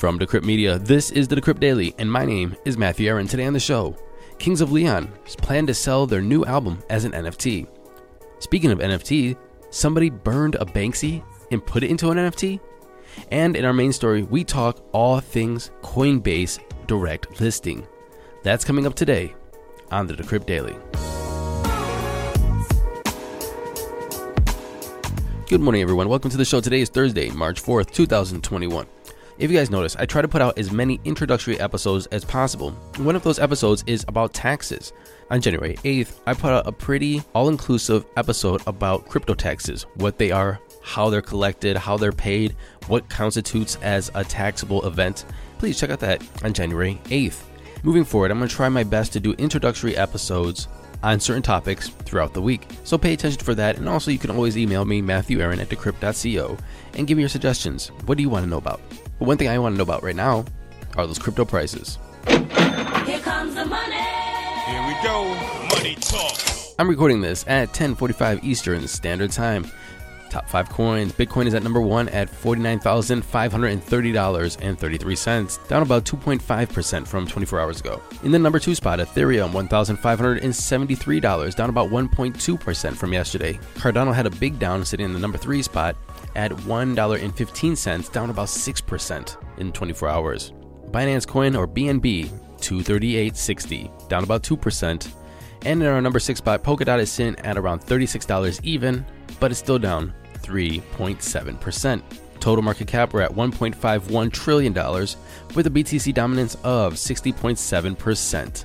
From Decrypt Media, this is the Decrypt Daily, and my name is Matthew Aaron. Today on the show, Kings of Leon plan to sell their new album as an NFT. Speaking of NFT, somebody burned a Banksy and put it into an NFT? And in our main story, we talk all things Coinbase direct listing. That's coming up today on the Decrypt Daily. Good morning, everyone. Welcome to the show. Today is Thursday, March 4th, 2021. If you guys notice, I try to put out as many introductory episodes as possible. One of those episodes is about taxes. On January 8th, I put out a pretty all inclusive episode about crypto taxes, what they are, how they're collected, how they're paid, what constitutes as a taxable event. Please check out that on January 8th. Moving forward, I'm going to try my best to do introductory episodes on certain topics throughout the week. So pay attention for that. And also, you can always email me, Matthew Aaron at decrypt.co, and give me your suggestions. What do you want to know about? But one thing I want to know about right now are those crypto prices. Here comes the money. Here we go. Money talk. I'm recording this at 10:45 Eastern Standard Time. Top five coins. Bitcoin is at number one at $49,530.33, down about 2.5% from 24 hours ago. In the number two spot, Ethereum, $1,573, down about 1.2% from yesterday. Cardano had a big down, sitting in the number three spot at $1.15, down about 6% in 24 hours. Binance Coin, or BNB, 238.60, down about 2%. And in our number six spot, Polkadot is sitting at around $36 even, but it's still down 3.7%. Total market cap, we're at $1.51 trillion with a BTC dominance of 60.7%.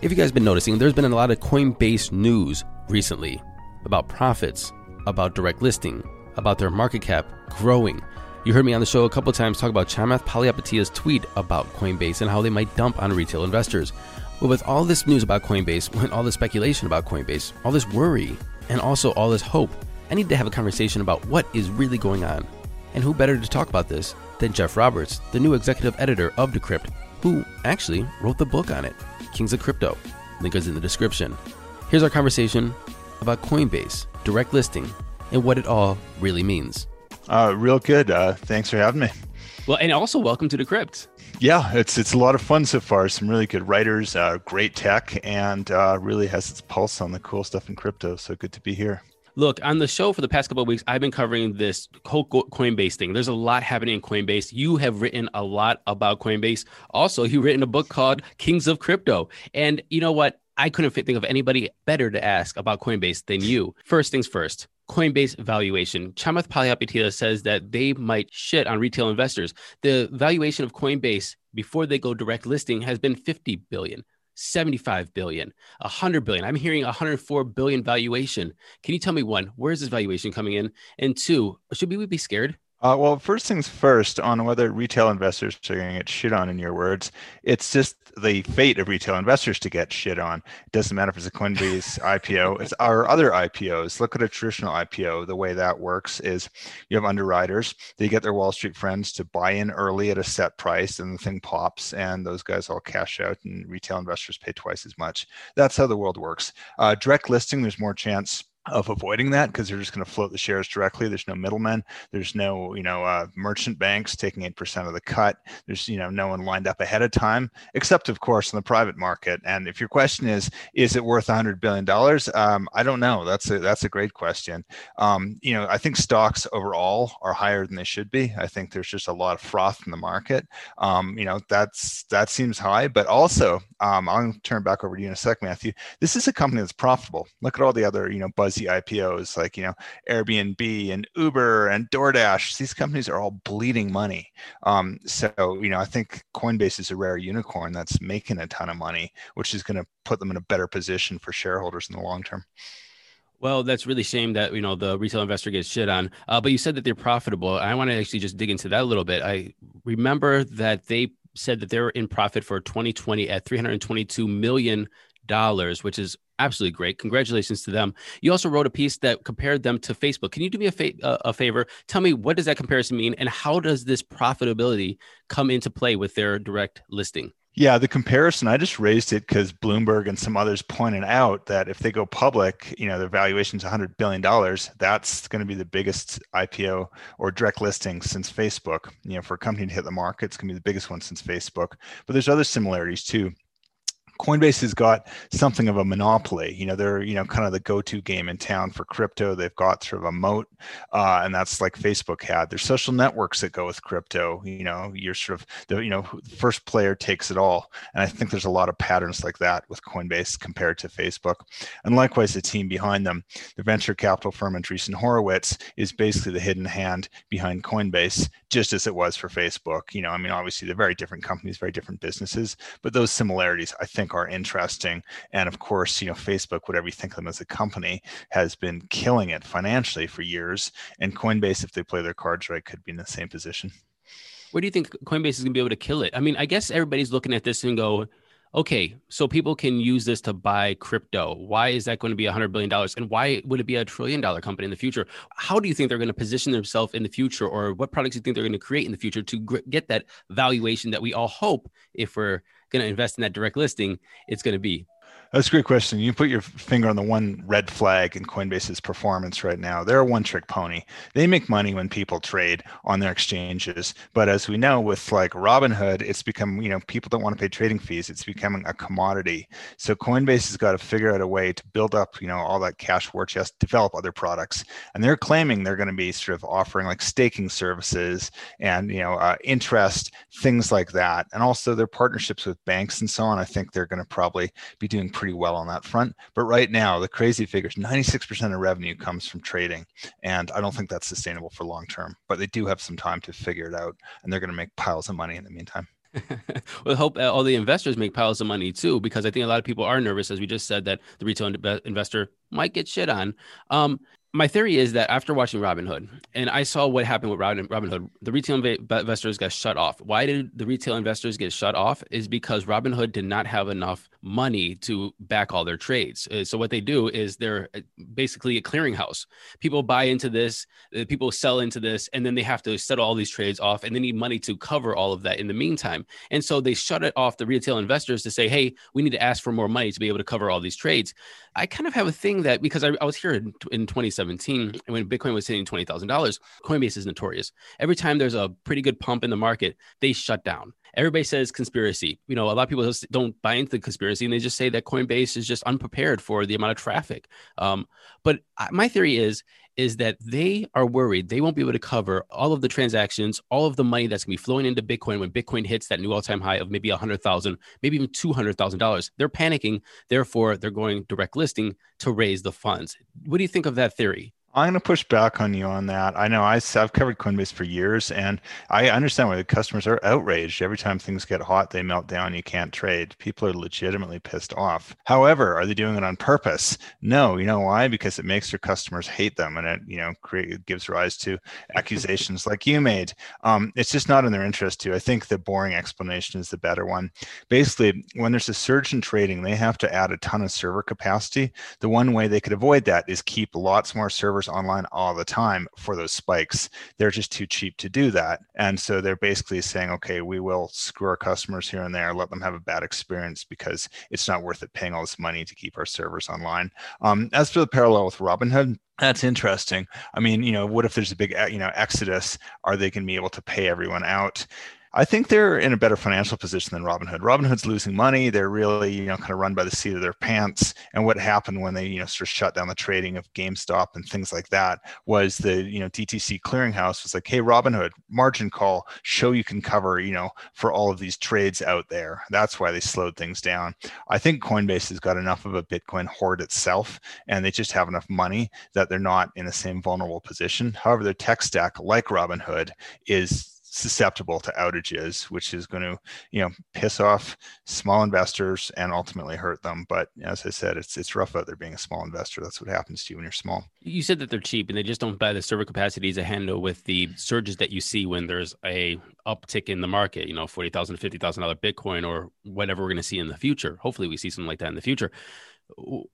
If you guys have been noticing, there's been a lot of Coinbase news recently about profits, about direct listing, about their market cap growing. You heard me on the show a couple times talk about Chamath Palihapitiya's tweet about Coinbase and how they might dump on retail investors. But with all this news about Coinbase, with all this speculation about Coinbase, all this worry, and also all this hope, I need to have a conversation about what is really going on. And who better to talk about this than Jeff Roberts, the new executive editor of Decrypt, who actually wrote the book on it, Kings of Crypto. Link is in the description. Here's our conversation about Coinbase, direct listing, and what it all really means. Uh, real good. Uh, thanks for having me. Well, and also welcome to Decrypt. Yeah, it's it's a lot of fun so far. Some really good writers, uh, great tech, and uh, really has its pulse on the cool stuff in crypto. So good to be here. Look, on the show for the past couple of weeks, I've been covering this whole Coinbase thing. There's a lot happening in Coinbase. You have written a lot about Coinbase. Also, you've written a book called Kings of Crypto. And you know what? I couldn't think of anybody better to ask about Coinbase than you. First things first. Coinbase valuation. Chamath Palihapitiya says that they might shit on retail investors. The valuation of Coinbase before they go direct listing has been 50 billion. 75 billion, 100 billion. I'm hearing 104 billion valuation. Can you tell me one, where is this valuation coming in? And two, should we be scared? Uh, well, first things first, on whether retail investors are going to get shit on, in your words, it's just the fate of retail investors to get shit on. It doesn't matter if it's a Coinbase IPO, it's our other IPOs. Look at a traditional IPO. The way that works is you have underwriters, they get their Wall Street friends to buy in early at a set price, and the thing pops, and those guys all cash out, and retail investors pay twice as much. That's how the world works. Uh, direct listing, there's more chance of avoiding that because they're just going to float the shares directly there's no middlemen there's no you know uh, merchant banks taking 8% of the cut there's you know no one lined up ahead of time except of course in the private market and if your question is is it worth 100 billion dollars um, i don't know that's a that's a great question um, you know i think stocks overall are higher than they should be i think there's just a lot of froth in the market um, you know that's that seems high but also um, i'll turn back over to you in a sec matthew this is a company that's profitable look at all the other you know buzz buzzy IPOs like you know Airbnb and Uber and DoorDash. These companies are all bleeding money. Um, so you know I think Coinbase is a rare unicorn that's making a ton of money, which is going to put them in a better position for shareholders in the long term. Well, that's really shame that you know the retail investor gets shit on. Uh, but you said that they're profitable. I want to actually just dig into that a little bit. I remember that they said that they were in profit for 2020 at 322 million dollars, which is absolutely great. Congratulations to them. You also wrote a piece that compared them to Facebook. Can you do me a, fa- uh, a favor? Tell me what does that comparison mean, and how does this profitability come into play with their direct listing? Yeah, the comparison, I just raised it because Bloomberg and some others pointed out that if they go public, you know, their valuation's $100 billion. That's going to be the biggest IPO or direct listing since Facebook. You know, for a company to hit the market, it's going to be the biggest one since Facebook. But there's other similarities too. Coinbase has got something of a monopoly. You know, they're you know kind of the go-to game in town for crypto. They've got sort of a moat, uh, and that's like Facebook had. There's social networks that go with crypto. You know, you're sort of the you know first player takes it all, and I think there's a lot of patterns like that with Coinbase compared to Facebook. And likewise, the team behind them, the venture capital firm Andreessen Horowitz, is basically the hidden hand behind Coinbase, just as it was for Facebook. You know, I mean, obviously they're very different companies, very different businesses, but those similarities, I think are interesting. And of course, you know, Facebook, whatever you think of them as a company, has been killing it financially for years. And Coinbase, if they play their cards right, could be in the same position. Where do you think Coinbase is going to be able to kill it? I mean, I guess everybody's looking at this and go, okay, so people can use this to buy crypto. Why is that going to be a $100 billion? And why would it be a trillion dollar company in the future? How do you think they're going to position themselves in the future, or what products do you think they're going to create in the future to get that valuation that we all hope, if we're going to invest in that direct listing, it's going to be. That's a great question. You put your finger on the one red flag in Coinbase's performance right now. They're a one trick pony. They make money when people trade on their exchanges. But as we know, with like Robinhood, it's become, you know, people don't want to pay trading fees. It's becoming a commodity. So Coinbase has got to figure out a way to build up, you know, all that cash war chest, develop other products. And they're claiming they're going to be sort of offering like staking services and, you know, uh, interest, things like that. And also their partnerships with banks and so on. I think they're going to probably be doing pretty well on that front. But right now, the crazy figures 96% of revenue comes from trading. And I don't think that's sustainable for long term. But they do have some time to figure it out. And they're going to make piles of money in the meantime. we'll hope all the investors make piles of money too, because I think a lot of people are nervous, as we just said, that the retail investor might get shit on. Um, my theory is that after watching Robinhood, and I saw what happened with Robin, Robinhood, the retail investors got shut off. Why did the retail investors get shut off? Is because Robinhood did not have enough money to back all their trades. Uh, so what they do is they're uh, basically a clearinghouse. People buy into this, uh, people sell into this, and then they have to settle all these trades off, and they need money to cover all of that in the meantime. And so they shut it off the retail investors to say, "Hey, we need to ask for more money to be able to cover all these trades." I kind of have a thing that because I, I was here in, in 2017 when Bitcoin was hitting twenty thousand dollars, Coinbase is notorious. Every time there's a pretty good pump in the market, they shut down everybody says conspiracy. You know, a lot of people don't buy into the conspiracy and they just say that Coinbase is just unprepared for the amount of traffic. Um, but my theory is is that they are worried they won't be able to cover all of the transactions, all of the money that's going to be flowing into Bitcoin when Bitcoin hits that new all-time high of maybe a hundred thousand, maybe even two hundred thousand dollars. They're panicking, therefore they're going direct listing to raise the funds. What do you think of that theory? I'm going to push back on you on that. I know I, have covered Coinbase for years, and I understand why the customers are outraged. Every time things get hot, they melt down. You can't trade. People are legitimately pissed off. However, are they doing it on purpose? No. You know why? Because it makes their customers hate them, and it you know create, gives rise to accusations like you made. Um, it's just not in their interest to. I think the boring explanation is the better one. Basically, when there's a surge in trading, they have to add a ton of server capacity. The one way they could avoid that is keep lots more servers online all the time for those spikes. They're just too cheap to do that. And so they're basically saying, okay, we will screw our customers here and there, let them have a bad experience because it's not worth it paying all this money to keep our servers online. Um, as for the parallel with Robinhood, that's interesting. I mean, you know, what if there's a big, you know, exodus? Are they going to be able to pay everyone out? I think they're in a better financial position than Robinhood. Robinhood's losing money. They're really, you know, kind of run by the seat of their pants. And what happened when they, you know, sort of shut down the trading of GameStop and things like that was the, you know, DTC clearinghouse was like, hey, Robinhood, margin call, show you can cover, you know, for all of these trades out there. That's why they slowed things down. I think Coinbase has got enough of a Bitcoin hoard itself, and they just have enough money that they're not in the same vulnerable position. However, their tech stack, like Robinhood, is susceptible to outages, which is going to, you know, piss off small investors and ultimately hurt them. But as I said, it's it's rough out there being a small investor. That's what happens to you when you're small. You said that they're cheap and they just don't buy the server capacities to handle with the surges that you see when there's a uptick in the market, you know, forty thousand fifty thousand dollar Bitcoin or whatever we're going to see in the future. Hopefully, we see something like that in the future.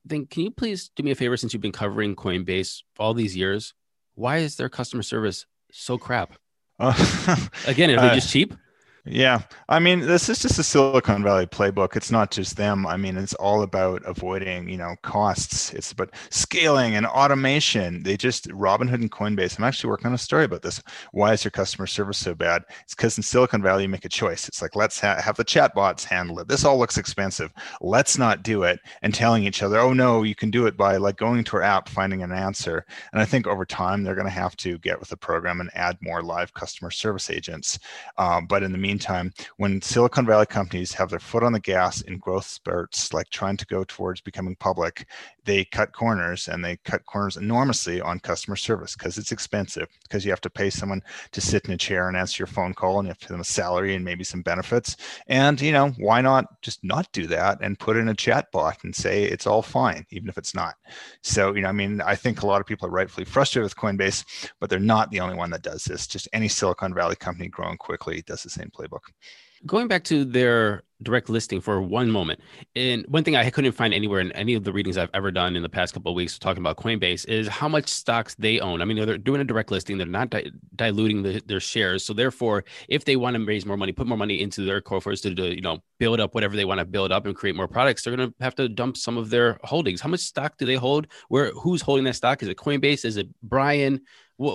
Then, can you please do me a favor since you've been covering Coinbase all these years? Why is their customer service so crap? Uh, Again, are they uh, just cheap? Yeah. I mean, this is just a Silicon Valley playbook. It's not just them. I mean, it's all about avoiding, you know, costs. It's about scaling and automation. They just Robinhood and Coinbase. I'm actually working on a story about this. Why is your customer service so bad? It's because in Silicon Valley, you make a choice. It's like, let's ha- have the chatbots handle it. This all looks expensive. Let's not do it. And telling each other, oh, no, you can do it by like going to our app, finding an answer. And I think over time, they're going to have to get with the program and add more live customer service agents. Um, but in the meantime, meantime, when Silicon Valley companies have their foot on the gas in growth spurts, like trying to go towards becoming public, they cut corners and they cut corners enormously on customer service because it's expensive, because you have to pay someone to sit in a chair and answer your phone call and you have to them a salary and maybe some benefits. And, you know, why not just not do that and put in a chat bot and say it's all fine, even if it's not? So, you know, I mean, I think a lot of people are rightfully frustrated with Coinbase, but they're not the only one that does this. Just any Silicon Valley company growing quickly does the same playbook. Going back to their direct listing for one moment, and one thing I couldn't find anywhere in any of the readings I've ever done in the past couple of weeks talking about Coinbase is how much stocks they own. I mean, they're doing a direct listing; they're not di- diluting the, their shares. So therefore, if they want to raise more money, put more money into their coffers to, to you know build up whatever they want to build up and create more products, they're going to have to dump some of their holdings. How much stock do they hold? Where who's holding that stock? Is it Coinbase? Is it Brian?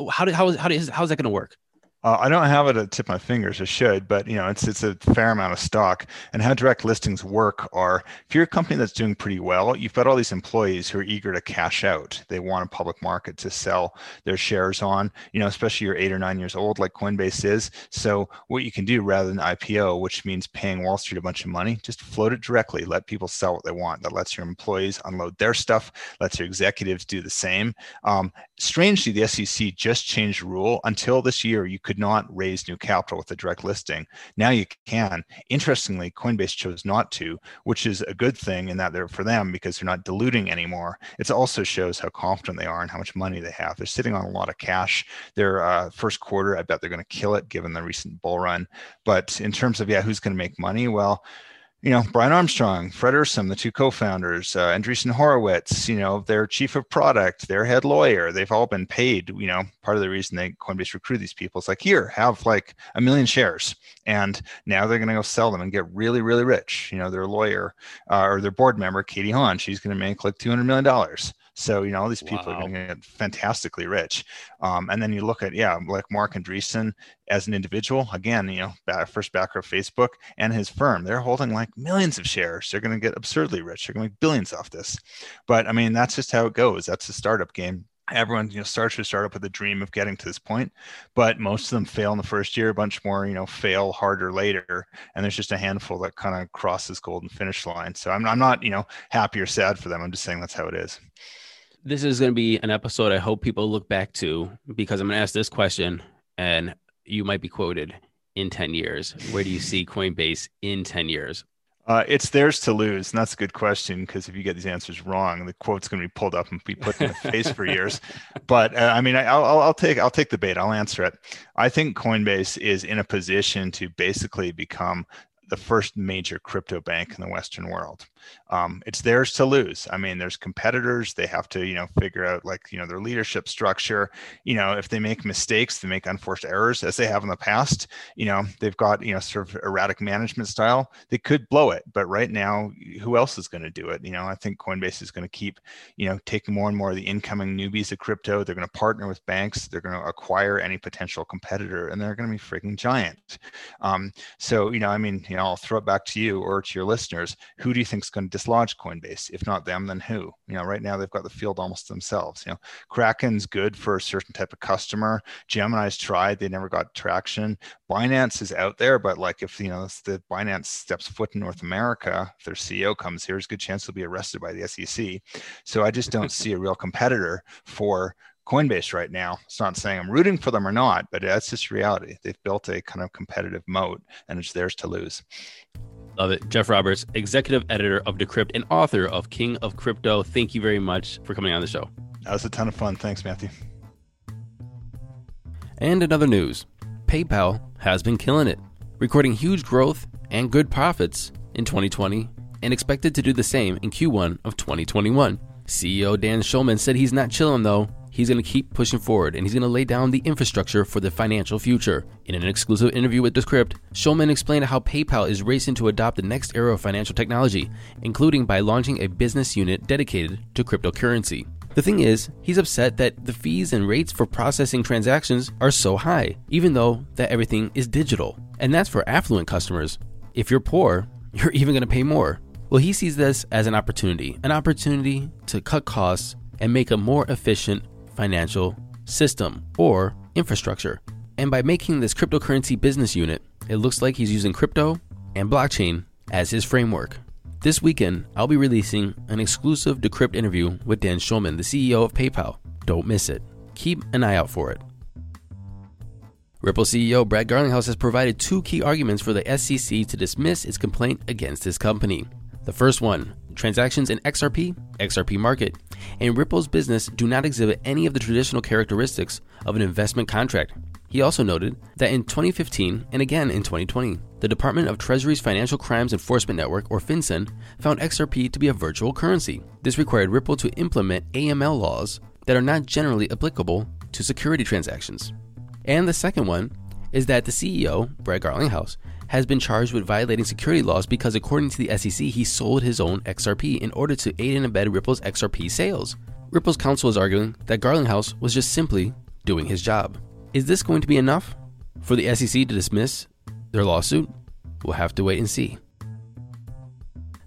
How did how is how is how's that going to work? Uh, I don't have it at tip my fingers. I should, but you know, it's it's a fair amount of stock. And how direct listings work are, if you're a company that's doing pretty well, you've got all these employees who are eager to cash out. They want a public market to sell their shares on. You know, especially you're eight or nine years old, like Coinbase is. So what you can do rather than IPO, which means paying Wall Street a bunch of money, just float it directly. Let people sell what they want. That lets your employees unload their stuff. Lets your executives do the same. Um, strangely, the SEC just changed rule. Until this year, you could could not raise new capital with a direct listing. Now you can. Interestingly, Coinbase chose not to, which is a good thing in that they're for them because they're not diluting anymore. It also shows how confident they are and how much money they have. They're sitting on a lot of cash. Their uh, first quarter, I bet they're going to kill it given the recent bull run. But in terms of yeah, who's going to make money? Well, you know, Brian Armstrong, Fred Ehrsam, the two co-founders, uh, Andreessen Horowitz, you know, their chief of product, their head lawyer, they've all been paid. You know, part of the reason they Coinbase recruit these people is like, here, have like a million shares, and now they're going to go sell them and get really, really rich. You know, their lawyer uh, or their board member, Katie Haun, she's going to make like two hundred million dollars. So, you know, all these people wow. are going to get fantastically rich. Um, and then you look at, yeah, like Marc Andreessen as an individual, again, you know, first backer of Facebook and his firm, they're holding like millions of shares. They're going to get absurdly rich. They're going to make billions off this. But I mean, that's just how it goes. That's the startup game everyone you know starts to start up with a dream of getting to this point but most of them fail in the first year a bunch more you know fail harder later and there's just a handful that kind of crosses golden finish line so I'm, I'm not you know happy or sad for them i'm just saying that's how it is this is going to be an episode I hope people look back to because I'm going to ask this question and you might be quoted in 10 years. Where do you see Coinbase in 10 years? Uh, it's theirs to lose, and that's a good question because if you get these answers wrong, the quote's going to be pulled up and be put in the face for years. But uh, I mean, I, will I'll take I'll take the bait. I'll answer it. I think Coinbase is in a position to basically become the first major crypto bank in the Western world um, it's theirs to lose. I mean, there's competitors. They have to, you know, figure out like, you know, their leadership structure. You know, if they make mistakes, they make unforced errors as they have in the past. You know, they've got, you know, sort of erratic management style. They could blow it, but right now, who else is going to do it? You know, I think Coinbase is going to keep, you know, taking more and more of the incoming newbies of crypto. They're going to partner with banks. They're going to acquire any potential competitor, and they're going to be freaking giant. Um, so, you know, I mean, you know, I'll throw it back to you or to your listeners. Who do you think is going to dislodge Coinbase. If not them, then who? You know, right now they've got the field almost themselves. You know, Kraken's good for a certain type of customer. Gemini's tried, they never got traction. Binance is out there, but like if you know the Binance steps foot in North America, their CEO comes here, there's a good chance they'll be arrested by the SEC. So I just don't see a real competitor for Coinbase right now. It's not saying I'm rooting for them or not, but that's just reality. They've built a kind of competitive moat and it's theirs to lose. Love it. Jeff Roberts, executive editor of Decrypt and author of King of Crypto. Thank you very much for coming on the show. That was a ton of fun. Thanks, Matthew. And in other news, PayPal has been killing it, recording huge growth and good profits in 2020 and expected to do the same in Q1 of 2021. CEO Dan Schulman said he's not chilling though. He's going to keep pushing forward and he's going to lay down the infrastructure for the financial future. In an exclusive interview with Decrypt, Schulman explained how PayPal is racing to adopt the next era of financial technology, including by launching a business unit dedicated to cryptocurrency. The thing is, he's upset that the fees and rates for processing transactions are so high, even though that everything is digital. And that's for affluent customers. If you're poor, you're even going to pay more. Well, he sees this as an opportunity, an opportunity to cut costs and make a more efficient financial system or infrastructure. And by making this cryptocurrency business unit, it looks like he's using crypto and blockchain as his framework. This weekend, I'll be releasing an exclusive Decrypt interview with Dan Schulman, the CEO of PayPal. Don't miss it. Keep an eye out for it. Ripple CEO Brad Garlinghouse has provided two key arguments for the SEC to dismiss its complaint against his company. The first one transactions in XRP, XRP market, and Ripple's business do not exhibit any of the traditional characteristics of an investment contract. He also noted that in 2015 and again in 2020, the Department of Treasury's Financial Crimes Enforcement Network, or FinCEN, found XRP to be a virtual currency. This required Ripple to implement AML laws that are not generally applicable to security transactions. And the second one is that the CEO, Brad Garlinghouse, has been charged with violating security laws because, according to the SEC, he sold his own XRP in order to aid and abet Ripple's XRP sales. Ripple's counsel is arguing that Garlinghouse was just simply doing his job. Is this going to be enough for the SEC to dismiss their lawsuit? We'll have to wait and see.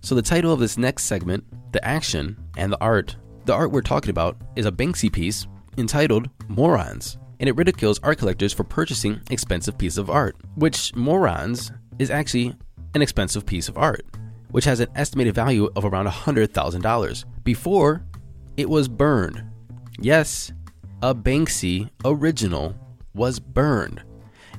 So, the title of this next segment, The Action and the Art, the art we're talking about is a Banksy piece entitled Morons and it ridicules art collectors for purchasing expensive pieces of art, which morons is actually an expensive piece of art, which has an estimated value of around $100,000 before it was burned. Yes, a Banksy original was burned,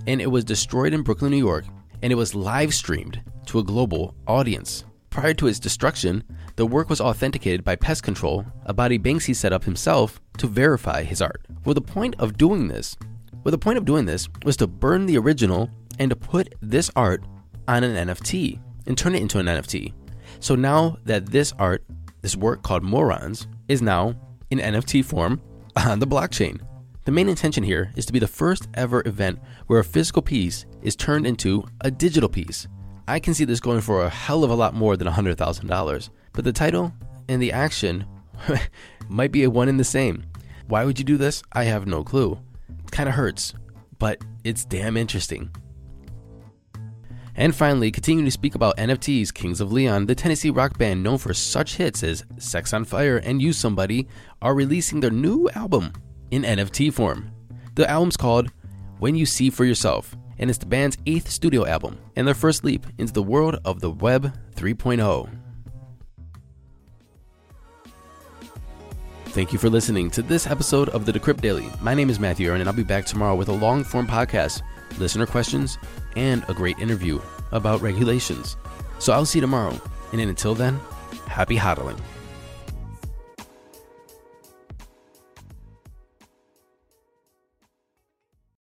and it was destroyed in Brooklyn, New York, and it was live streamed to a global audience. Prior to its destruction, the work was authenticated by Pest Control, a body Banksy set up himself to verify his art. Well, the point of doing this, well, the point of doing this was to burn the original and to put this art on an NFT and turn it into an NFT. So now that this art, this work called Morons, is now in NFT form on the blockchain. The main intention here is to be the first ever event where a physical piece is turned into a digital piece. I can see this going for a hell of a lot more than $100,000. But the title and the action might be a one and the same. Why would you do this? I have no clue. It kind of hurts, but it's damn interesting. And finally, continuing to speak about NFTs, Kings of Leon, the Tennessee rock band known for such hits as Sex on Fire and Use Somebody, are releasing their new album in NFT form. The album's called When You See for Yourself, and it's the band's eighth studio album and their first leap into the world of the Web 3.0. Thank you for listening to this episode of the Decrypt Daily. My name is Matthew Aaron, and I'll be back tomorrow with a long form podcast, listener questions, and a great interview about regulations. So I'll see you tomorrow. And until then, happy hodling.